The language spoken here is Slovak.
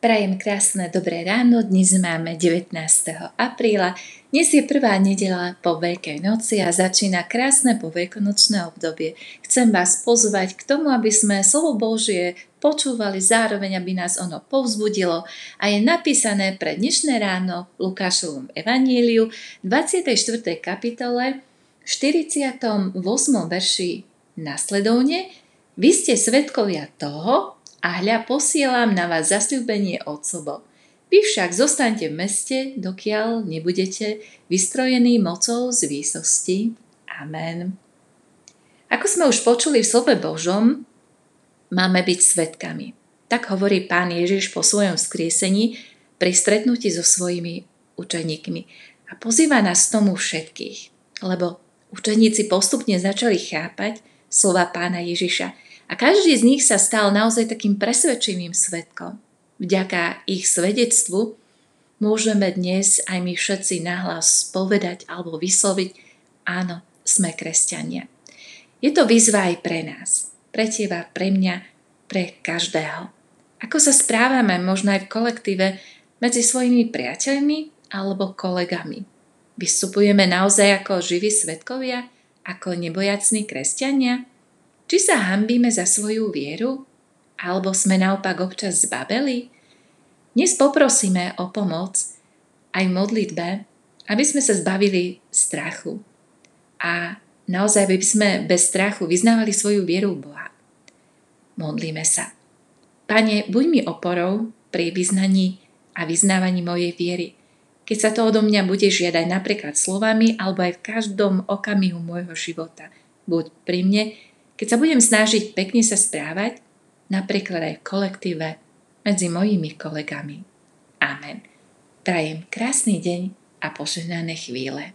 Prajem krásne dobré ráno, dnes máme 19. apríla, dnes je prvá nedela po Veľkej noci a začína krásne poveľkonočné obdobie. Chcem vás pozvať k tomu, aby sme slovo Božie počúvali zároveň, aby nás ono povzbudilo a je napísané pre dnešné ráno v Lukášovom evaníliu 24. kapitole 48. verši nasledovne Vy ste svetkovia toho, a hľa posielam na vás zasľúbenie Otcovo. Vy však zostaňte v meste, dokiaľ nebudete vystrojení mocou z výsosti. Amen. Ako sme už počuli v slove Božom, máme byť svetkami. Tak hovorí pán Ježiš po svojom skriesení pri stretnutí so svojimi učeníkmi. A pozýva nás tomu všetkých, lebo učeníci postupne začali chápať slova pána Ježiša a každý z nich sa stal naozaj takým presvedčivým svetkom. Vďaka ich svedectvu môžeme dnes aj my všetci nahlas povedať alebo vysloviť, áno, sme kresťania. Je to výzva aj pre nás, pre teba, pre mňa, pre každého. Ako sa správame možno aj v kolektíve medzi svojimi priateľmi alebo kolegami. Vystupujeme naozaj ako živí svetkovia, ako nebojacní kresťania? Či sa hambíme za svoju vieru? Alebo sme naopak občas zbabeli? Dnes poprosíme o pomoc aj v modlitbe, aby sme sa zbavili strachu. A naozaj, aby sme bez strachu vyznávali svoju vieru Boha. Modlíme sa. Pane, buď mi oporou pri vyznaní a vyznávaní mojej viery. Keď sa to odo mňa bude žiadať napríklad slovami alebo aj v každom okamihu môjho života. Buď pri mne, keď sa budem snažiť pekne sa správať, napríklad aj v kolektíve, medzi mojimi kolegami. Amen. Prajem krásny deň a požehnané chvíle.